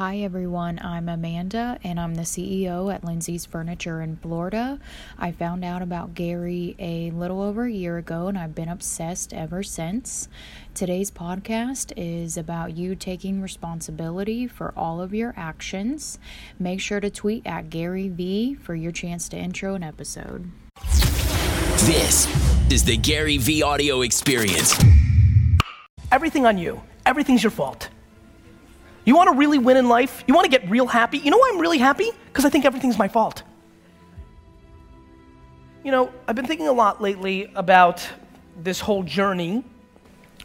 Hi everyone, I'm Amanda and I'm the CEO at Lindsay's Furniture in Florida. I found out about Gary a little over a year ago and I've been obsessed ever since. Today's podcast is about you taking responsibility for all of your actions. Make sure to tweet at Gary V for your chance to intro an episode. This is the Gary V audio experience. Everything on you, everything's your fault. You want to really win in life? You want to get real happy? You know why I'm really happy? Because I think everything's my fault. You know, I've been thinking a lot lately about this whole journey,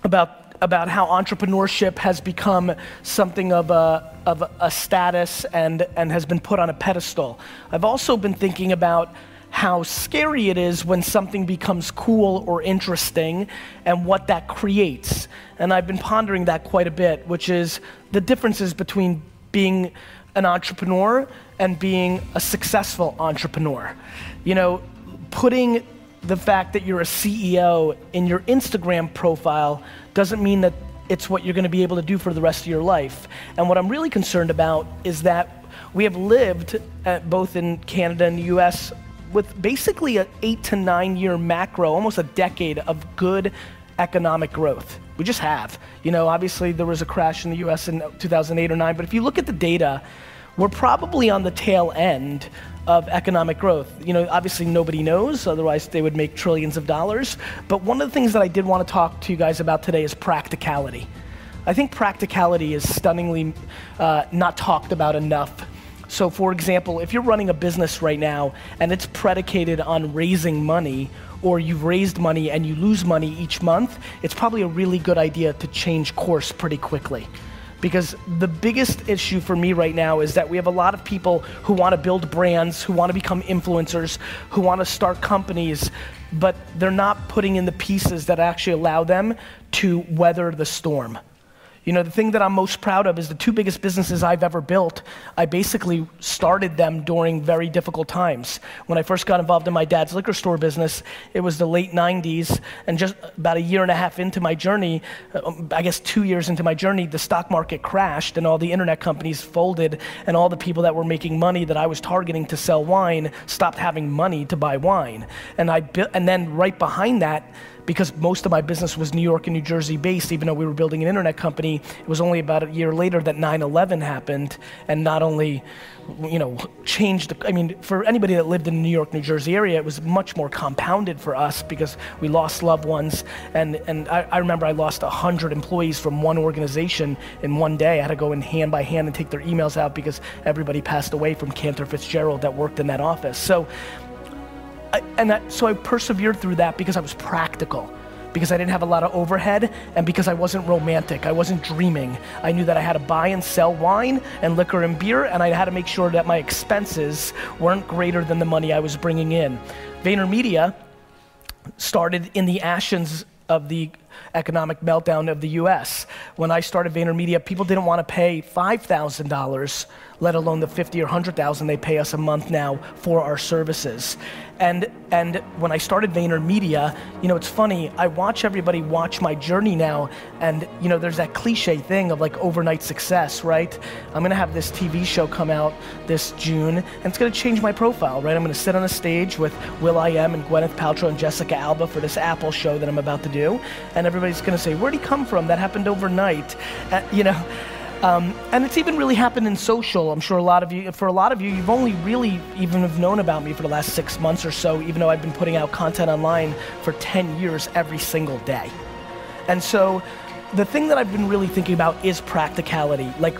about, about how entrepreneurship has become something of a, of a status and, and has been put on a pedestal. I've also been thinking about how scary it is when something becomes cool or interesting and what that creates. And I've been pondering that quite a bit, which is the differences between being an entrepreneur and being a successful entrepreneur. You know, putting the fact that you're a CEO in your Instagram profile doesn't mean that it's what you're going to be able to do for the rest of your life. And what I'm really concerned about is that we have lived, at, both in Canada and the US, with basically an eight to nine year macro, almost a decade of good economic growth. We just have. You know, obviously there was a crash in the US in 2008 or 9, but if you look at the data, we're probably on the tail end of economic growth. You know, obviously nobody knows, otherwise they would make trillions of dollars. But one of the things that I did want to talk to you guys about today is practicality. I think practicality is stunningly uh, not talked about enough so, for example, if you're running a business right now and it's predicated on raising money, or you've raised money and you lose money each month, it's probably a really good idea to change course pretty quickly. Because the biggest issue for me right now is that we have a lot of people who want to build brands, who want to become influencers, who want to start companies, but they're not putting in the pieces that actually allow them to weather the storm. You know, the thing that I'm most proud of is the two biggest businesses I've ever built. I basically started them during very difficult times. When I first got involved in my dad's liquor store business, it was the late 90s, and just about a year and a half into my journey, uh, I guess two years into my journey, the stock market crashed and all the internet companies folded, and all the people that were making money that I was targeting to sell wine stopped having money to buy wine. And, I and then right behind that, because most of my business was New York and New Jersey based, even though we were building an internet company, it was only about a year later that 9-11 happened and not only you know, changed, I mean, for anybody that lived in the New York, New Jersey area, it was much more compounded for us because we lost loved ones. And, and I, I remember I lost 100 employees from one organization in one day. I had to go in hand by hand and take their emails out because everybody passed away from Cantor Fitzgerald that worked in that office. So I, and that, so I persevered through that because I was practical, because I didn't have a lot of overhead, and because I wasn't romantic. I wasn't dreaming. I knew that I had to buy and sell wine and liquor and beer, and I had to make sure that my expenses weren't greater than the money I was bringing in. VaynerMedia started in the ashes of the economic meltdown of the US. When I started VaynerMedia, people didn't want to pay $5,000, let alone the 50 or 100,000 they pay us a month now for our services. And, and when I started VaynerMedia, you know, it's funny, I watch everybody watch my journey now, and you know, there's that cliche thing of like overnight success, right? I'm gonna have this TV show come out this June, and it's gonna change my profile, right? I'm gonna sit on a stage with will.i.am and Gwyneth Paltrow and Jessica Alba for this Apple show that I'm about to do, and everybody's gonna say, where'd he come from? That happened overnight, uh, you know? Um, and it's even really happened in social. I'm sure a lot of you, for a lot of you, you've only really even have known about me for the last six months or so, even though I've been putting out content online for 10 years every single day. And so the thing that I've been really thinking about is practicality. Like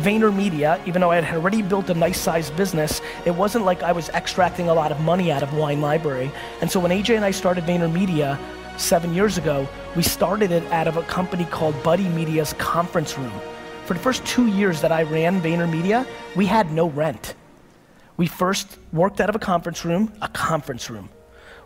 VaynerMedia, even though I had already built a nice sized business, it wasn't like I was extracting a lot of money out of Wine Library. And so when AJ and I started VaynerMedia seven years ago, we started it out of a company called Buddy Media's conference room. For the first two years that I ran VaynerMedia, we had no rent. We first worked out of a conference room, a conference room.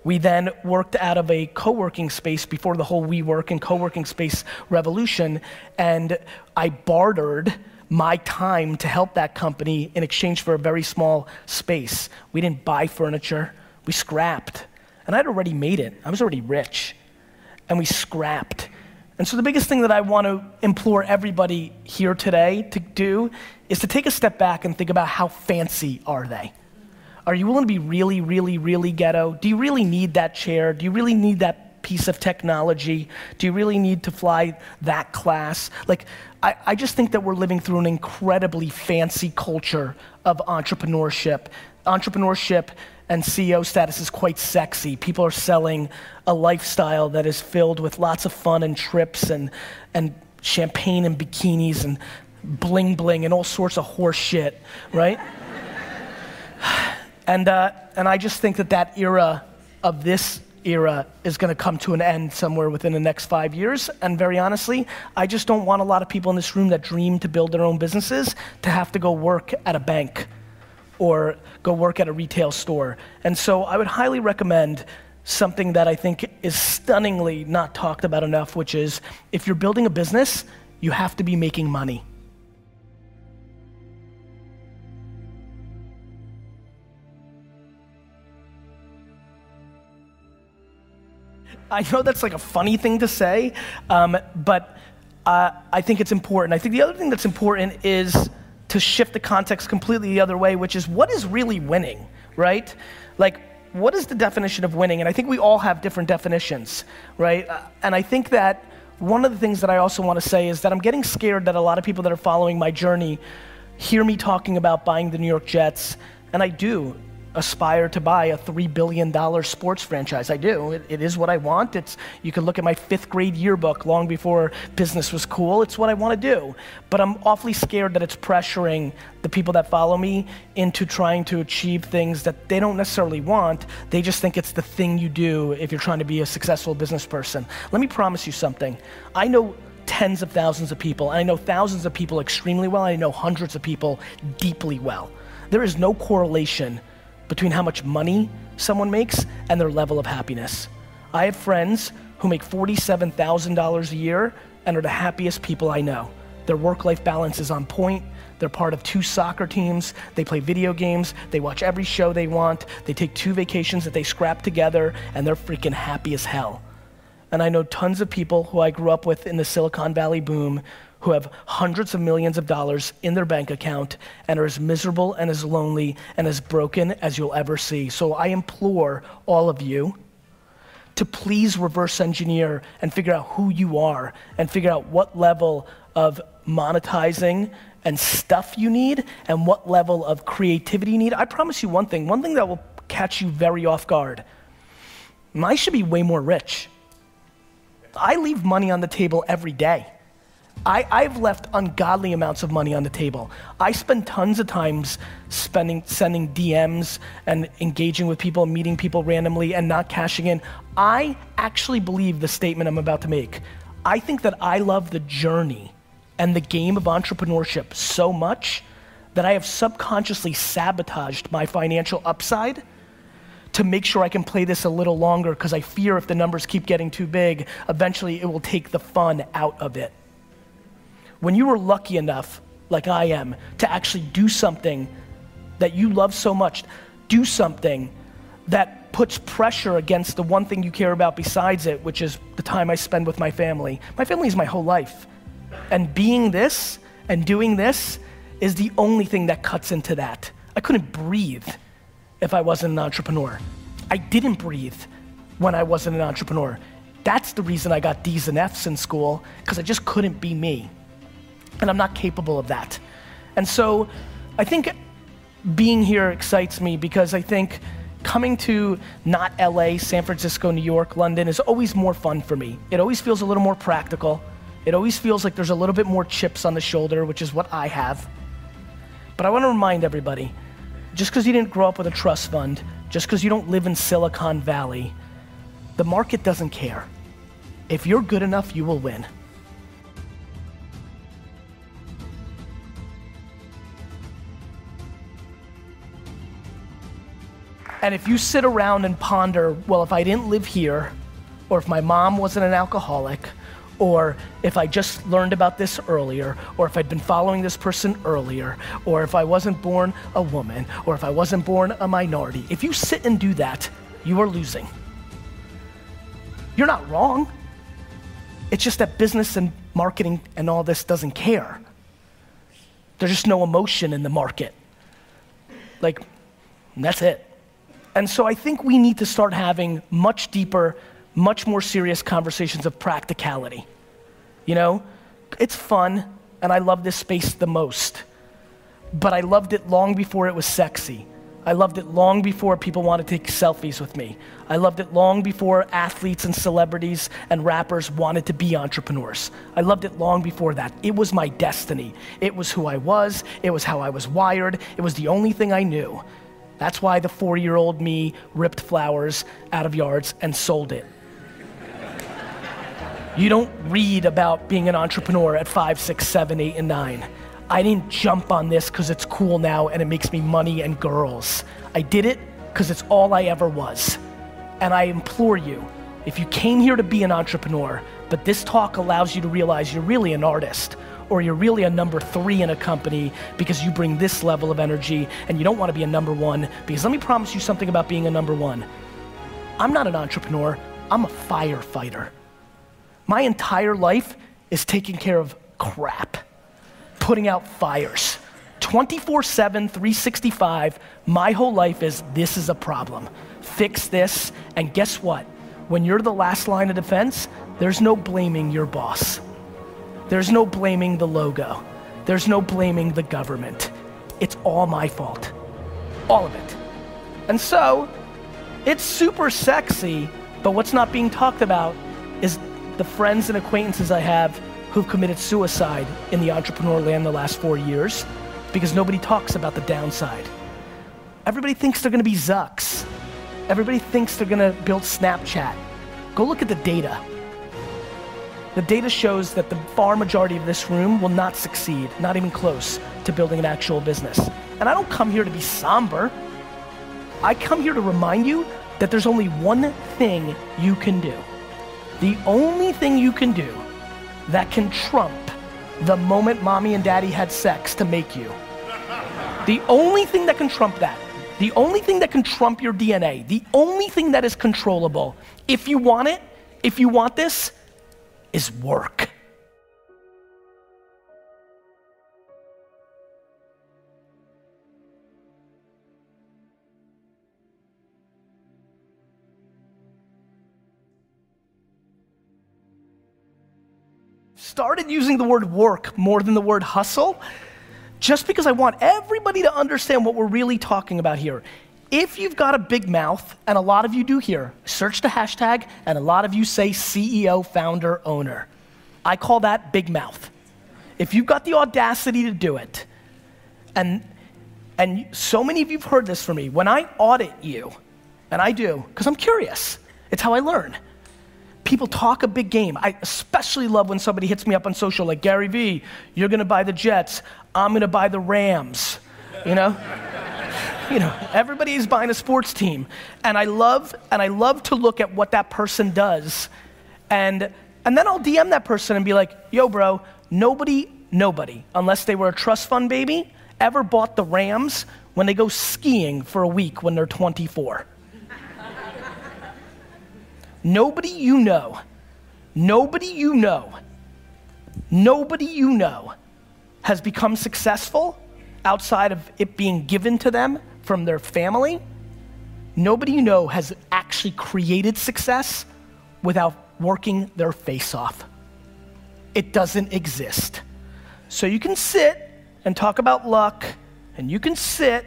We then worked out of a co working space before the whole WeWork and co working space revolution, and I bartered my time to help that company in exchange for a very small space. We didn't buy furniture, we scrapped. And I'd already made it, I was already rich. And we scrapped And so, the biggest thing that I want to implore everybody here today to do is to take a step back and think about how fancy are they? Are you willing to be really, really, really ghetto? Do you really need that chair? Do you really need that piece of technology? Do you really need to fly that class? Like, I, I just think that we're living through an incredibly fancy culture of entrepreneurship. Entrepreneurship and CEO status is quite sexy. People are selling a lifestyle that is filled with lots of fun and trips and, and champagne and bikinis and bling bling and all sorts of horse shit, right? and, uh, and I just think that that era of this era is going to come to an end somewhere within the next five years. And very honestly, I just don't want a lot of people in this room that dream to build their own businesses to have to go work at a bank or go work at a retail store. And so I would highly recommend something that I think is stunningly not talked about enough, which is if you're building a business, you have to be making money. I know that's like a funny thing to say, um, but uh, I think it's important. I think the other thing that's important is to shift the context completely the other way, which is what is really winning, right? Like, what is the definition of winning? And I think we all have different definitions, right? Uh, and I think that one of the things that I also want to say is that I'm getting scared that a lot of people that are following my journey hear me talking about buying the New York Jets, and I do aspire to buy a $3 billion sports franchise. I do. It, it is what I want. It's, you can look at my fifth grade yearbook long before business was cool. It's what I want to do. But I'm awfully scared that it's pressuring the people that follow me into trying to achieve things that they don't necessarily want. They just think it's the thing you do if you're trying to be a successful business person. Let me promise you something. I know tens of thousands of people, and I know thousands of people extremely well, I know hundreds of people deeply well. There is no correlation between how much money someone makes and their level of happiness. I have friends who make $47,000 a year and are the happiest people I know. Their work life balance is on point. They're part of two soccer teams. They play video games. They watch every show they want. They take two vacations that they scrap together, and they're freaking happy as hell. And I know tons of people who I grew up with in the Silicon Valley boom who have hundreds of millions of dollars in their bank account and are as miserable and as lonely and as broken as you'll ever see. So I implore all of you to please reverse engineer and figure out who you are and figure out what level of monetizing and stuff you need and what level of creativity you need. I promise you one thing, one thing that will catch you very off guard. I should be way more rich. I leave money on the table every day. I, I've left ungodly amounts of money on the table. I spend tons of times spending, sending DMs and engaging with people, meeting people randomly and not cashing in. I actually believe the statement I'm about to make. I think that I love the journey and the game of entrepreneurship so much that I have subconsciously sabotaged my financial upside to make sure I can play this a little longer because I fear if the numbers keep getting too big, eventually it will take the fun out of it when you are lucky enough, like I am, to actually do something that you love so much, do something that puts pressure against the one thing you care about besides it, which is the time I spend with my family. My family is my whole life. And being this and doing this is the only thing that cuts into that. I couldn't breathe if I wasn't an entrepreneur. I didn't breathe when I wasn't an entrepreneur. That's the reason I got D's and F's in school, because I just couldn't be me. And I'm not capable of that. And so I think being here excites me because I think coming to not LA, San Francisco, New York, London is always more fun for me. It always feels a little more practical. It always feels like there's a little bit more chips on the shoulder, which is what I have. But I want to remind everybody just because you didn't grow up with a trust fund, just because you don't live in Silicon Valley, the market doesn't care. If you're good enough, you will win. And if you sit around and ponder, well, if I didn't live here, or if my mom wasn't an alcoholic, or if I just learned about this earlier, or if I'd been following this person earlier, or if I wasn't born a woman, or if I wasn't born a minority, if you sit and do that, you are losing. You're not wrong. It's just that business and marketing and all this doesn't care. There's just no emotion in the market. Like, that's it. And so I think we need to start having much deeper, much more serious conversations of practicality. You know, it's fun, and I love this space the most. But I loved it long before it was sexy. I loved it long before people wanted to take selfies with me. I loved it long before athletes and celebrities and rappers wanted to be entrepreneurs. I loved it long before that. It was my destiny. It was who I was. It was how I was wired. It was the only thing I knew. That's why the four year old me ripped flowers out of yards and sold it. you don't read about being an entrepreneur at five, six, seven, eight, and nine. I didn't jump on this because it's cool now and it makes me money and girls. I did it because it's all I ever was. And I implore you, if you came here to be an entrepreneur, but this talk allows you to realize you're really an artist, or you're really a number three in a company because you bring this level of energy and you don't want to be a number one, because let me promise you something about being a number one. I'm not an entrepreneur, I'm a firefighter. My entire life is taking care of crap putting out fires. 24 7, 365, my whole life is this is a problem. Fix this, and guess what? When you're the last line of defense, there's no blaming your boss. There's no blaming the logo. There's no blaming the government. It's all my fault. All of it. And so, it's super sexy, but what's not being talked about is the friends and acquaintances I have who've committed suicide in the entrepreneur land the last four years because nobody talks about the downside. Everybody thinks they're gonna be Zucks. Everybody thinks they're gonna build Snapchat. Go look at the data. The data shows that the far majority of this room will not succeed, not even close to building an actual business. And I don't come here to be somber. I come here to remind you that there's only one thing you can do. The only thing you can do that can trump the moment mommy and daddy had sex to make you. The only thing that can trump that, the only thing that can trump your DNA, the only thing that is controllable, if you want it, if you want this, is work. started using the word work more than the word hustle just because I want everybody to understand what we're really talking about here. If you've got a big mouth, and a lot of you do here, search the hashtag, and a lot of you say CEO, founder, owner. I call that big mouth. If you've got the audacity to do it, and, and so many of you have heard this from me, when I audit you, and I do, because I'm curious, it's how I learn people talk a big game. I especially love when somebody hits me up on social, like Gary Vee, you're gonna buy the Jets, I'm gonna buy the Rams. You know? You know, everybody's buying a sports team. And I love, and I love to look at what that person does. And and then I'll DM that person and be like, yo, bro, nobody, nobody, unless they were a trust fund baby, ever bought the Rams when they go skiing for a week when they're 24. Nobody you know, nobody you know, nobody you know has become successful outside of it being given to them from their family. Nobody you know has actually created success without working their face off. It doesn't exist. So you can sit and talk about luck, and you can sit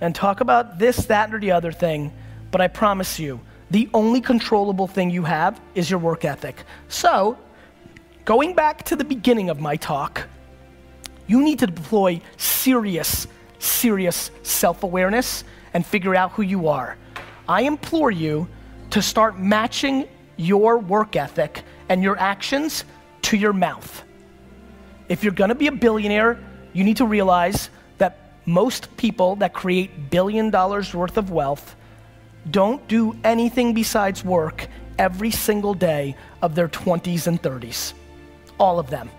and talk about this, that, or the other thing, but I promise you, the only controllable thing you have is your work ethic. So, going back to the beginning of my talk, you need to deploy serious, serious self awareness and figure out who you are. I implore you to start matching your work ethic and your actions to your mouth. If you're gonna be a billionaire, you need to realize that most people that create billion dollars worth of wealth don't do anything besides work every single day of their 20s and 30s. All of them.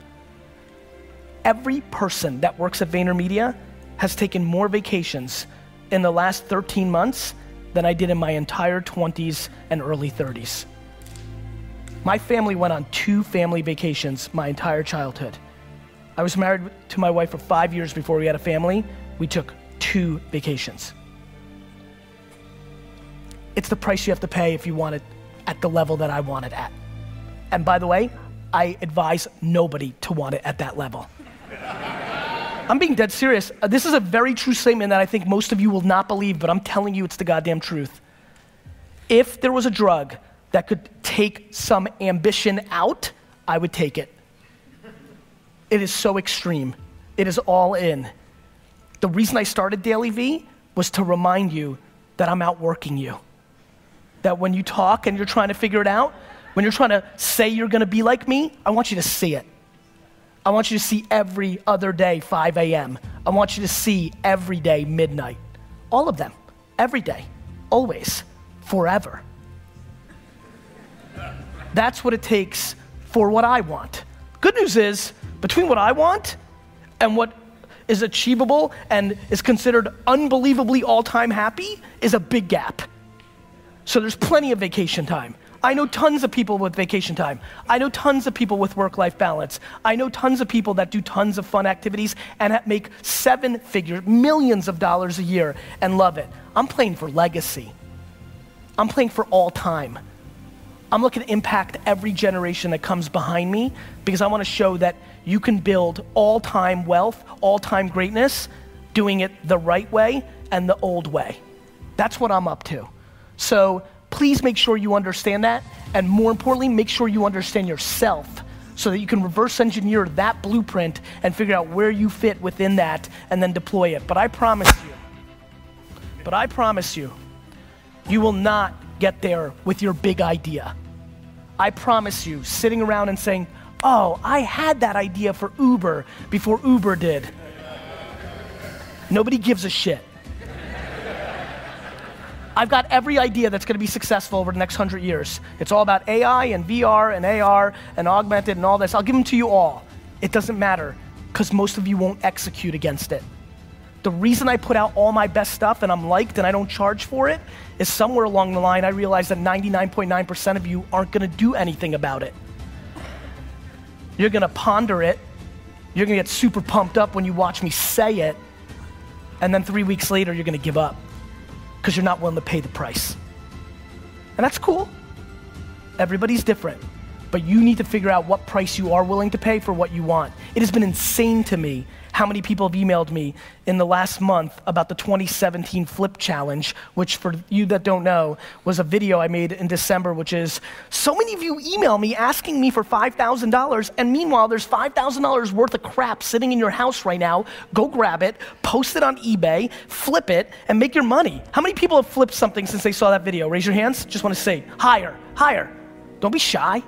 Every person that works at VaynerMedia has taken more vacations in the last 13 months than I did in my entire 20s and early 30s. My family went on two family vacations my entire childhood. I was married to my wife for five years before we had a family. We took two vacations. It's the price you have to pay if you want it at the level that I want it at. And by the way, I advise nobody to want it at that level. I'm being dead serious. Uh, This is a very true statement that I think most of you will not believe, but I'm telling you it's the goddamn truth. If there was a drug that could take some ambition out, I would take it. It is so extreme. It is all in. The reason I started DailyVee was to remind you that I'm outworking you. That when you talk and you're trying to figure it out, when you're trying to say you're gonna be like me, I want you to see it. I want you to see every other day 5 a.m. I want you to see every day midnight. All of them. Every day. Always. Forever. That's what it takes for what I want. Good news is, between what I want and what is achievable and is considered unbelievably all time happy is a big gap. So there's plenty of vacation time. I know tons of people with vacation time. I know tons of people with work life balance. I know tons of people that do tons of fun activities and make seven figures, millions of dollars a year and love it. I'm playing for legacy. I'm playing for all time. I'm looking to impact every generation that comes behind me because I want to show that you can build all time wealth, all time greatness, doing it the right way and the old way. That's what I'm up to. So please make sure you understand that. And more importantly, make sure you understand yourself so that you can reverse engineer that blueprint and figure out where you fit within that and then deploy it. But I promise you, but I promise you, you will not get there with your big idea. I promise you, sitting around and saying, Oh, I had that idea for Uber before Uber did. Nobody gives a shit. I've got every idea that's gonna be successful over the next hundred years. It's all about AI and VR and AR and augmented and all this. I'll give them to you all. It doesn't matter because most of you won't execute against it. The reason I put out all my best stuff and I'm liked and I don't charge for it is somewhere along the line I realized that 99.9% of you aren't gonna do anything about it. You're gonna ponder it, you're gonna get super pumped up when you watch me say it, and then three weeks later you're gonna give up because you're not willing to pay the price. And that's cool. Everybody's different. But you need to figure out what price you are willing to pay for what you want. It has been insane to me how many people have emailed me in the last month about the 2017 Flip Challenge, which, for you that don't know, was a video I made in December, which is so many of you email me asking me for $5,000, and meanwhile, there's $5,000 worth of crap sitting in your house right now. Go grab it, post it on eBay, flip it, and make your money. How many people have flipped something since they saw that video? Raise your hands. Just want to say, higher, higher. Don't be shy.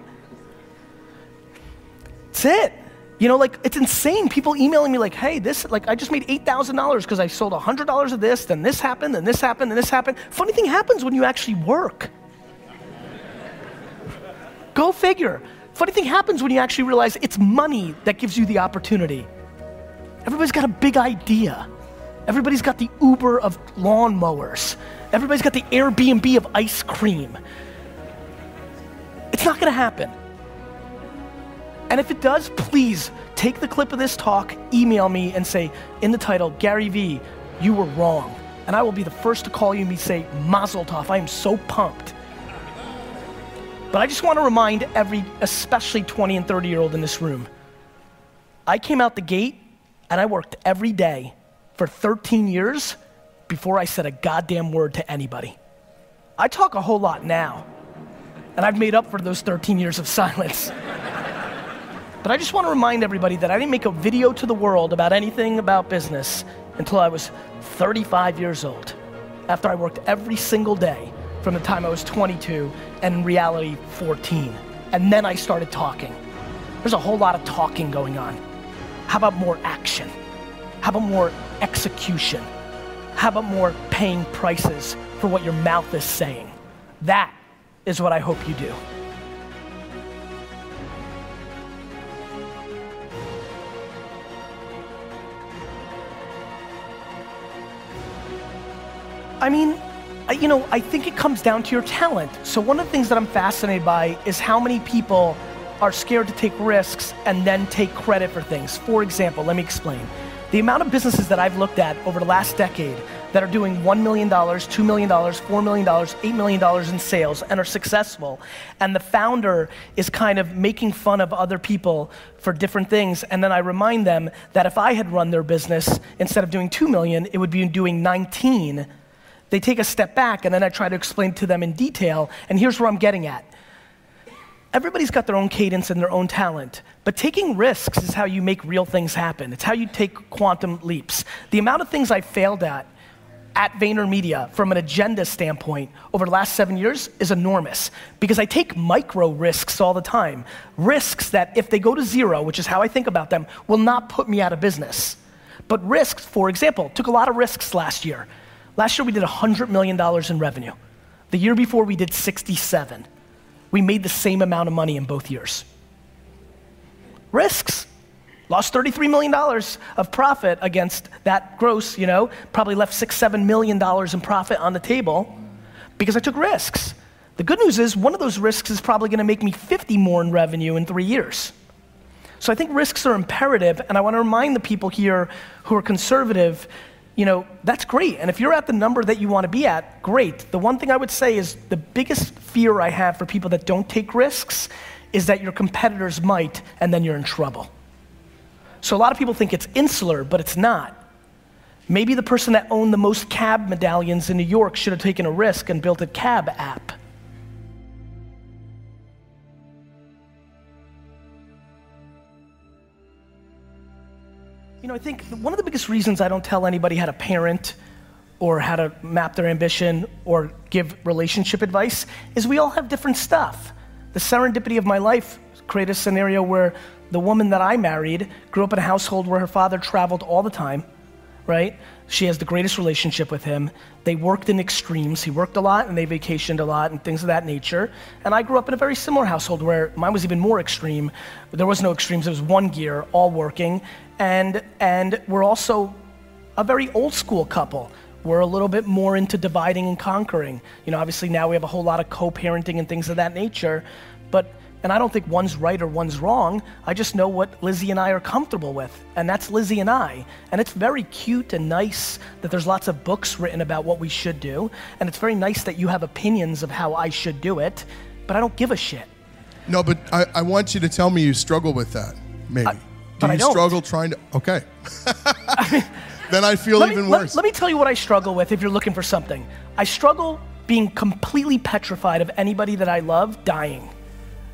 That's it. You know, like it's insane. People emailing me like, "Hey, this like I just made eight thousand dollars because I sold hundred dollars of this, then this happened, then this happened, then this happened." Funny thing happens when you actually work. Go figure. Funny thing happens when you actually realize it's money that gives you the opportunity. Everybody's got a big idea. Everybody's got the Uber of lawnmowers. Everybody's got the Airbnb of ice cream. It's not gonna happen. And if it does, please take the clip of this talk, email me, and say in the title, Gary V, you were wrong. And I will be the first to call you and say, Mazel tov, I am so pumped. But I just want to remind every, especially 20 and 30 year old in this room, I came out the gate and I worked every day for 13 years before I said a goddamn word to anybody. I talk a whole lot now, and I've made up for those 13 years of silence. But I just want to remind everybody that I didn't make a video to the world about anything about business until I was 35 years old. After I worked every single day from the time I was 22 and in reality 14. And then I started talking. There's a whole lot of talking going on. How about more action? How about more execution? How about more paying prices for what your mouth is saying? That is what I hope you do. I mean, you know, I think it comes down to your talent. So one of the things that I'm fascinated by is how many people are scared to take risks and then take credit for things. For example, let me explain. The amount of businesses that I've looked at over the last decade that are doing $1 million, $2 million, $4 million, $8 million in sales and are successful, and the founder is kind of making fun of other people for different things, and then I remind them that if I had run their business, instead of doing 2 million, it would be doing 19. They take a step back, and then I try to explain to them in detail, and here's where I'm getting at. Everybody's got their own cadence and their own talent, but taking risks is how you make real things happen. It's how you take quantum leaps. The amount of things I failed at at VaynerMedia from an agenda standpoint over the last seven years is enormous because I take micro risks all the time. Risks that, if they go to zero, which is how I think about them, will not put me out of business. But risks, for example, took a lot of risks last year. Last year we did $100 million in revenue. The year before we did 67. We made the same amount of money in both years. Risks. Lost $33 million of profit against that gross, you know, probably left six, seven million dollars in profit on the table because I took risks. The good news is one of those risks is probably gonna make me 50 more in revenue in three years. So I think risks are imperative, and I wanna remind the people here who are conservative, you know, that's great. And if you're at the number that you wanna be at, great. The one thing I would say is the biggest fear I have for people that don't take risks is that your competitors might, and then you're in trouble. So a lot of people think it's insular, but it's not. Maybe the person that owned the most cab medallions in New York should have taken a risk and built a cab app. Know, I think one of the biggest reasons I don't tell anybody how to parent or how to map their ambition or give relationship advice is we all have different stuff. The serendipity of my life created a scenario where the woman that I married grew up in a household where her father traveled all the time, right? She has the greatest relationship with him. They worked in extremes. He worked a lot and they vacationed a lot and things of that nature. And I grew up in a very similar household where mine was even more extreme. There was no extremes, it was one gear, all working. And, and we're also a very old school couple. We're a little bit more into dividing and conquering. You know, obviously now we have a whole lot of co-parenting and things of that nature. But and I don't think one's right or one's wrong. I just know what Lizzie and I are comfortable with. And that's Lizzie and I. And it's very cute and nice that there's lots of books written about what we should do. And it's very nice that you have opinions of how I should do it. But I don't give a shit. No, but I, I want you to tell me you struggle with that, maybe. I- Do but you I don't. struggle trying to. Okay. then I feel Let me, even let- worse. let me tell you what I struggle with if you're looking for something. I struggle being completely petrified of anybody that I love dying.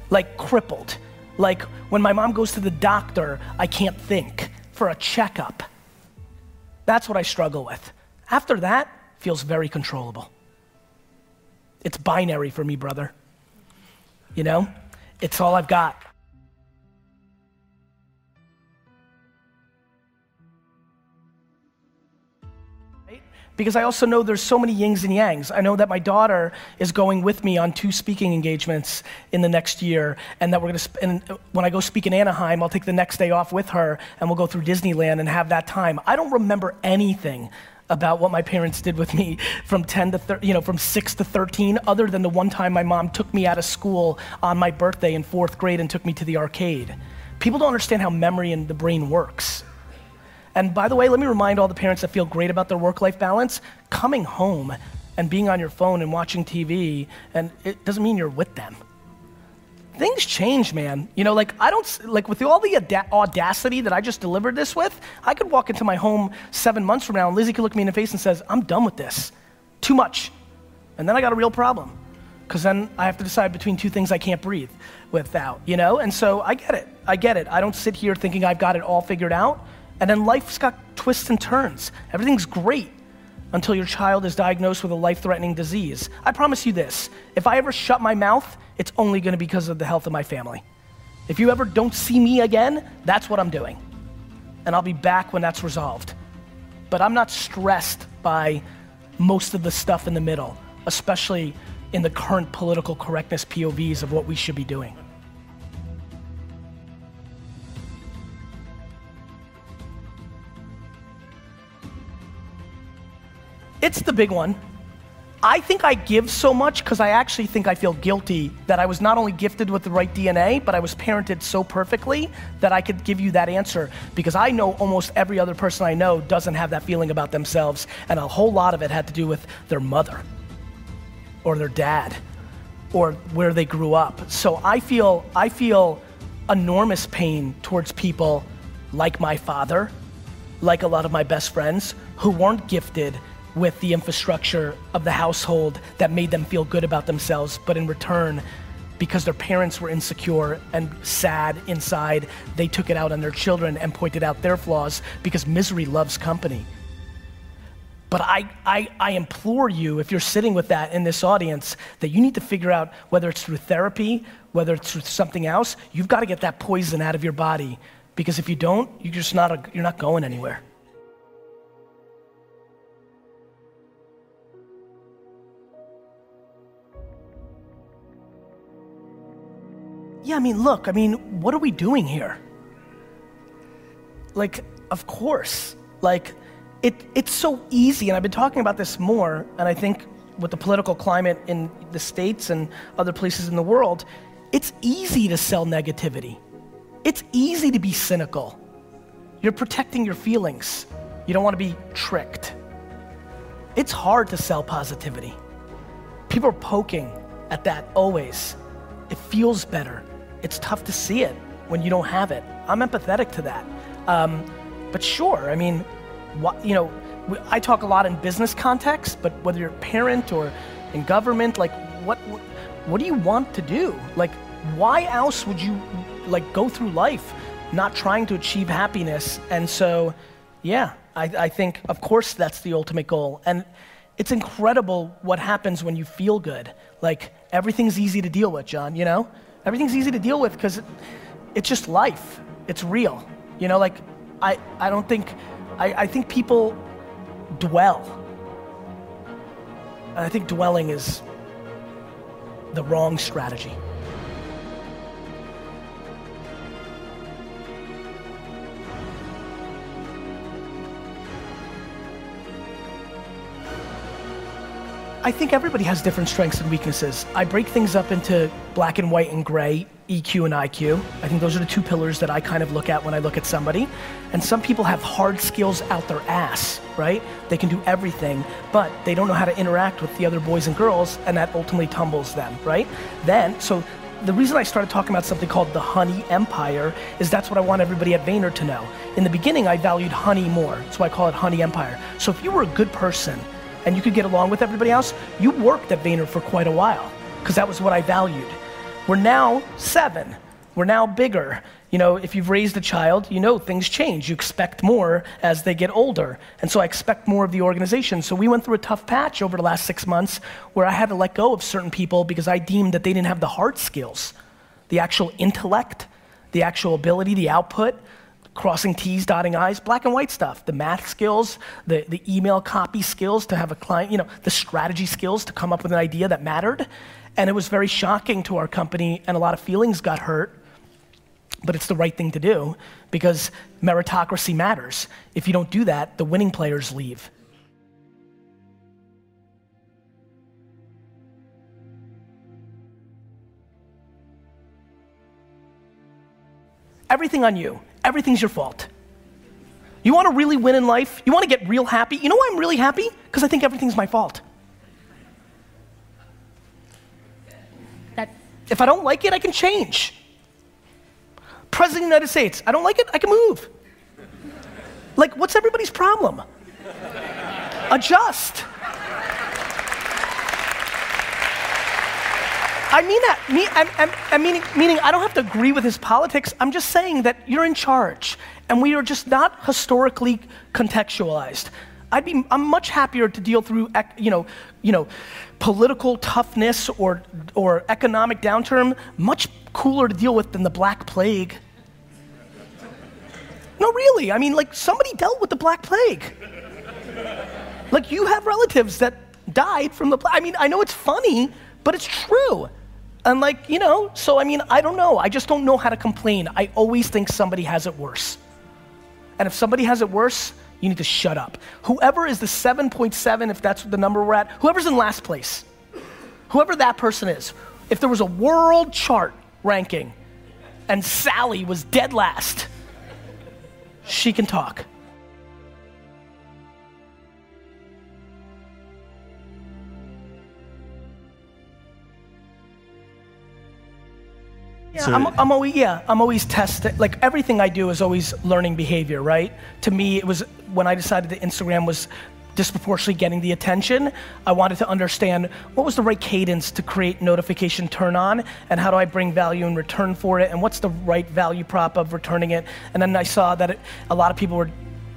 Like crippled. Like when my mom goes to the doctor, I can't think for a checkup. That's what I struggle with. After that, feels very controllable. It's binary for me, brother. You know? It's all I've got. Because I also know there's so many yings and yangs. I know that my daughter is going with me on two speaking engagements in the next year, and that we're gonna. Sp- and when I go speak in Anaheim, I'll take the next day off with her, and we'll go through Disneyland and have that time. I don't remember anything about what my parents did with me from 10 to thir- you know from 6 to 13 other than the one time my mom took me out of school on my birthday in 4th grade and took me to the arcade people don't understand how memory and the brain works and by the way, let me remind all the parents that feel great about their work life balance coming home and being on your phone and watching TV, and it doesn't mean you're with them. Things change, man. You know, like, I don't, like, with all the audacity that I just delivered this with, I could walk into my home seven months from now and Lizzie could look me in the face and says, I'm done with this. Too much. And then I got a real problem. Because then I have to decide between two things I can't breathe without, you know? And so I get it. I get it. I don't sit here thinking I've got it all figured out. And then life's got twists and turns. Everything's great until your child is diagnosed with a life threatening disease. I promise you this if I ever shut my mouth, it's only gonna be because of the health of my family. If you ever don't see me again, that's what I'm doing. And I'll be back when that's resolved. But I'm not stressed by most of the stuff in the middle, especially in the current political correctness POVs of what we should be doing. It's the big one. I think I give so much because I actually think I feel guilty that I was not only gifted with the right DNA, but I was parented so perfectly that I could give you that answer because I know almost every other person I know doesn't have that feeling about themselves, and a whole lot of it had to do with their mother or their dad or where they grew up. So I feel I feel enormous pain towards people like my father, like a lot of my best friends who weren't gifted with the infrastructure of the household that made them feel good about themselves, but in return, because their parents were insecure and sad inside, they took it out on their children and pointed out their flaws because misery loves company. But I, I, I implore you, if you're sitting with that in this audience, that you need to figure out whether it's through therapy, whether it's through something else, you've got to get that poison out of your body. Because if you don't, you're just not, a, you're not going anywhere. Yeah, I mean, look, I mean, what are we doing here? Like, of course, like, it, it's so easy, and I've been talking about this more, and I think with the political climate in the States and other places in the world, it's easy to sell negativity. It's easy to be cynical. You're protecting your feelings. You don't want to be tricked. It's hard to sell positivity. People are poking at that always. It feels better. It's tough to see it when you don't have it. I'm empathetic to that. Um, but sure, I mean, you know, I talk a lot in business context, but whether you're a parent or in government, like, what, what do you want to do? Like, why else would you, like, go through life not trying to achieve happiness? And so, yeah, I, I think, of course, that's the ultimate goal. And it's incredible what happens when you feel good. Like, everything's easy to deal with, John, you know? Everything's easy to deal with because it, it's just life. It's real. You know, like I, I don't think, I, I think people dwell. And I think dwelling is the wrong strategy. I think everybody has different strengths and weaknesses. I break things up into black and white and gray, EQ and IQ. I think those are the two pillars that I kind of look at when I look at somebody. And some people have hard skills out their ass, right? They can do everything, but they don't know how to interact with the other boys and girls, and that ultimately tumbles them, right? Then, so the reason I started talking about something called the honey empire is that's what I want everybody at Vayner to know. In the beginning, I valued honey more, so I call it honey empire. So if you were a good person, and you could get along with everybody else, you worked at Vayner for quite a while because that was what I valued. We're now seven. We're now bigger. You know, if you've raised a child, you know things change. You expect more as they get older. And so I expect more of the organization. So we went through a tough patch over the last six months where I had to let go of certain people because I deemed that they didn't have the hard skills, the actual intellect, the actual ability, the output crossing T's, dotting I's, black and white stuff, the math skills, the, the email copy skills to have a client, you know, the strategy skills to come up with an idea that mattered. And it was very shocking to our company, and a lot of feelings got hurt. But it's the right thing to do because meritocracy matters. If you don't do that, the winning players leave. Everything on you everything's your fault. You want to really win in life? You want to get real happy? You know why I'm really happy? Because I think everything's my fault. That if I don't like it, I can change. President of the United States, I don't like it, I can move. Like, what's everybody's problem? Adjust. I mean that. Me, I'm, I'm, I'm meaning, meaning I don't have to agree with his politics. I'm just saying that you're in charge, and we are just not historically contextualized. I'd be, I'm much happier to deal through, you know, you know, political toughness or, or economic downturn, much cooler to deal with than the Black Plague. No, really. I mean, like, somebody dealt with the Black Plague. Like, you have relatives that died from the, I mean, I know it's funny, but it's true. And like, you know, so I mean, I don't know. I just don't know how to complain. I always think somebody has it worse. And if somebody has it worse, You need to shut up. Whoever is the 7.7, if that's the number we're at, whoever's in last place, whoever that person is, if there was a world chart ranking and Sally was dead last, she can talk. Yeah, I'm, I'm always yeah, I'm always testing. Like everything I do is always learning behavior, right? To me, it was when I decided that Instagram was disproportionately getting the attention. I wanted to understand what was the right cadence to create notification turn on, and how do I bring value in return for it, and what's the right value prop of returning it. And then I saw that it, a lot of people were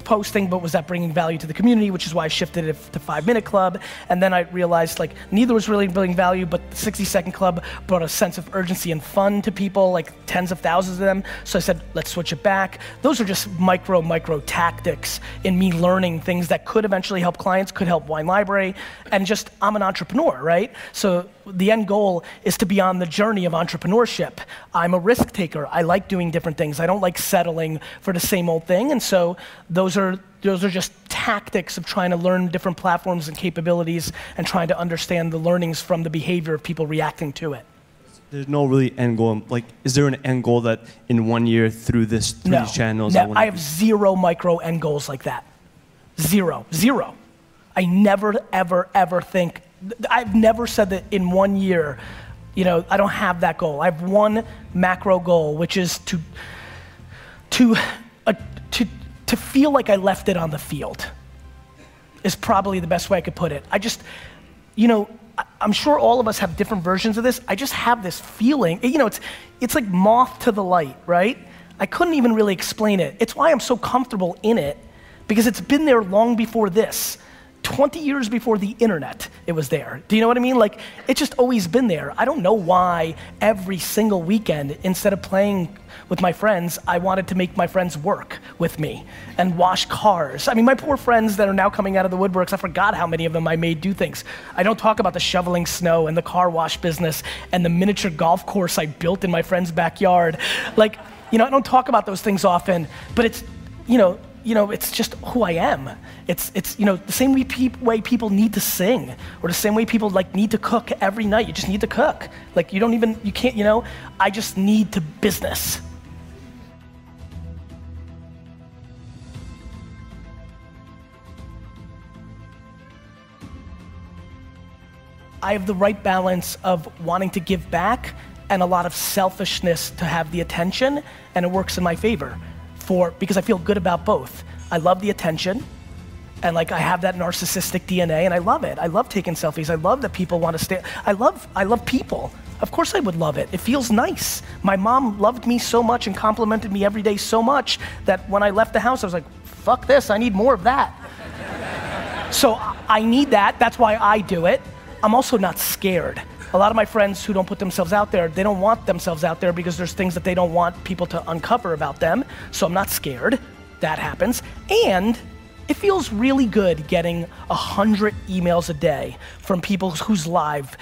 posting, but was that bringing value to the community, which is why I shifted it to Five Minute Club. And then I realized like neither was really bringing value, but the 60 Second Club brought a sense of urgency and fun to people, like tens of thousands of them. So I said, let's switch it back. Those are just micro, micro tactics in me learning things that could eventually help clients, could help Wine Library, and just I'm an entrepreneur, right? So the end goal is to be on the journey of entrepreneurship. I'm a risk taker. I like doing different things. I don't like settling for the same old thing. And so those are those are just tactics of trying to learn different platforms and capabilities and trying to understand the learnings from the behavior of people reacting to it. There's no really end goal. Like, is there an end goal that in one year through this through no, these channels? No, I, I have zero micro end goals like that. Zero, zero. I never, ever, ever think I've never said that in one year, you know, I don't have that goal. I have one macro goal, which is to, to, uh, to, to feel like I left it on the field, is probably the best way I could put it. I just, you know, I'm sure all of us have different versions of this. I just have this feeling, you know, it's, it's like moth to the light, right? I couldn't even really explain it. It's why I'm so comfortable in it, because it's been there long before this. 20 years before the internet, it was there. Do you know what I mean? Like, it's just always been there. I don't know why every single weekend, instead of playing with my friends, I wanted to make my friends work with me and wash cars. I mean, my poor friends that are now coming out of the woodworks, I forgot how many of them I made do things. I don't talk about the shoveling snow and the car wash business and the miniature golf course I built in my friend's backyard. Like, you know, I don't talk about those things often, but it's, you know, you know, it's just who I am. It's, it's you know, the same way, pe- way people need to sing, or the same way people like need to cook every night. You just need to cook. Like you don't even, you can't, you know, I just need to business. I have the right balance of wanting to give back and a lot of selfishness to have the attention, and it works in my favor for because I feel good about both. I love the attention, and like I have that narcissistic DNA, and I love it. I love taking selfies. I love that people want to stay. I love I love people. Of course I would love it. It feels nice. My mom loved me so much and complimented me every day so much that when I left the house, I was like, fuck this, I need more of that. so I need that. That's why I do it. I'm also not scared a lot of my friends who don't put themselves out there, they don't want themselves out there because there's things that they don't want people to uncover about them. So I'm not scared. That happens. And it feels really good getting a hundred emails a day from people whose lives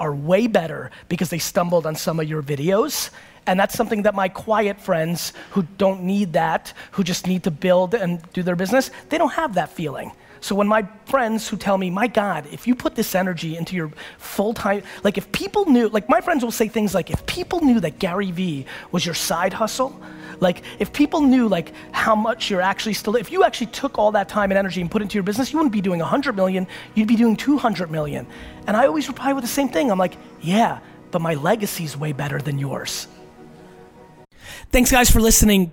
are way better because they stumbled on some of your videos. And that's something that my quiet friends who don't need that, who just need to build and do their business, they don't have that feeling. So when my friends who tell me, my God, if you put this energy into your full time, like if people knew, like my friends will say things like, if people knew that Gary Vee was your side hustle, like if people knew like how much you're actually still, if you actually took all that time and energy and put into your business, you wouldn't be doing 100 million, you'd be doing 200 million. And I always reply with the same thing. I'm like, yeah, but my legacy's way better than yours. Thanks, guys, for listening.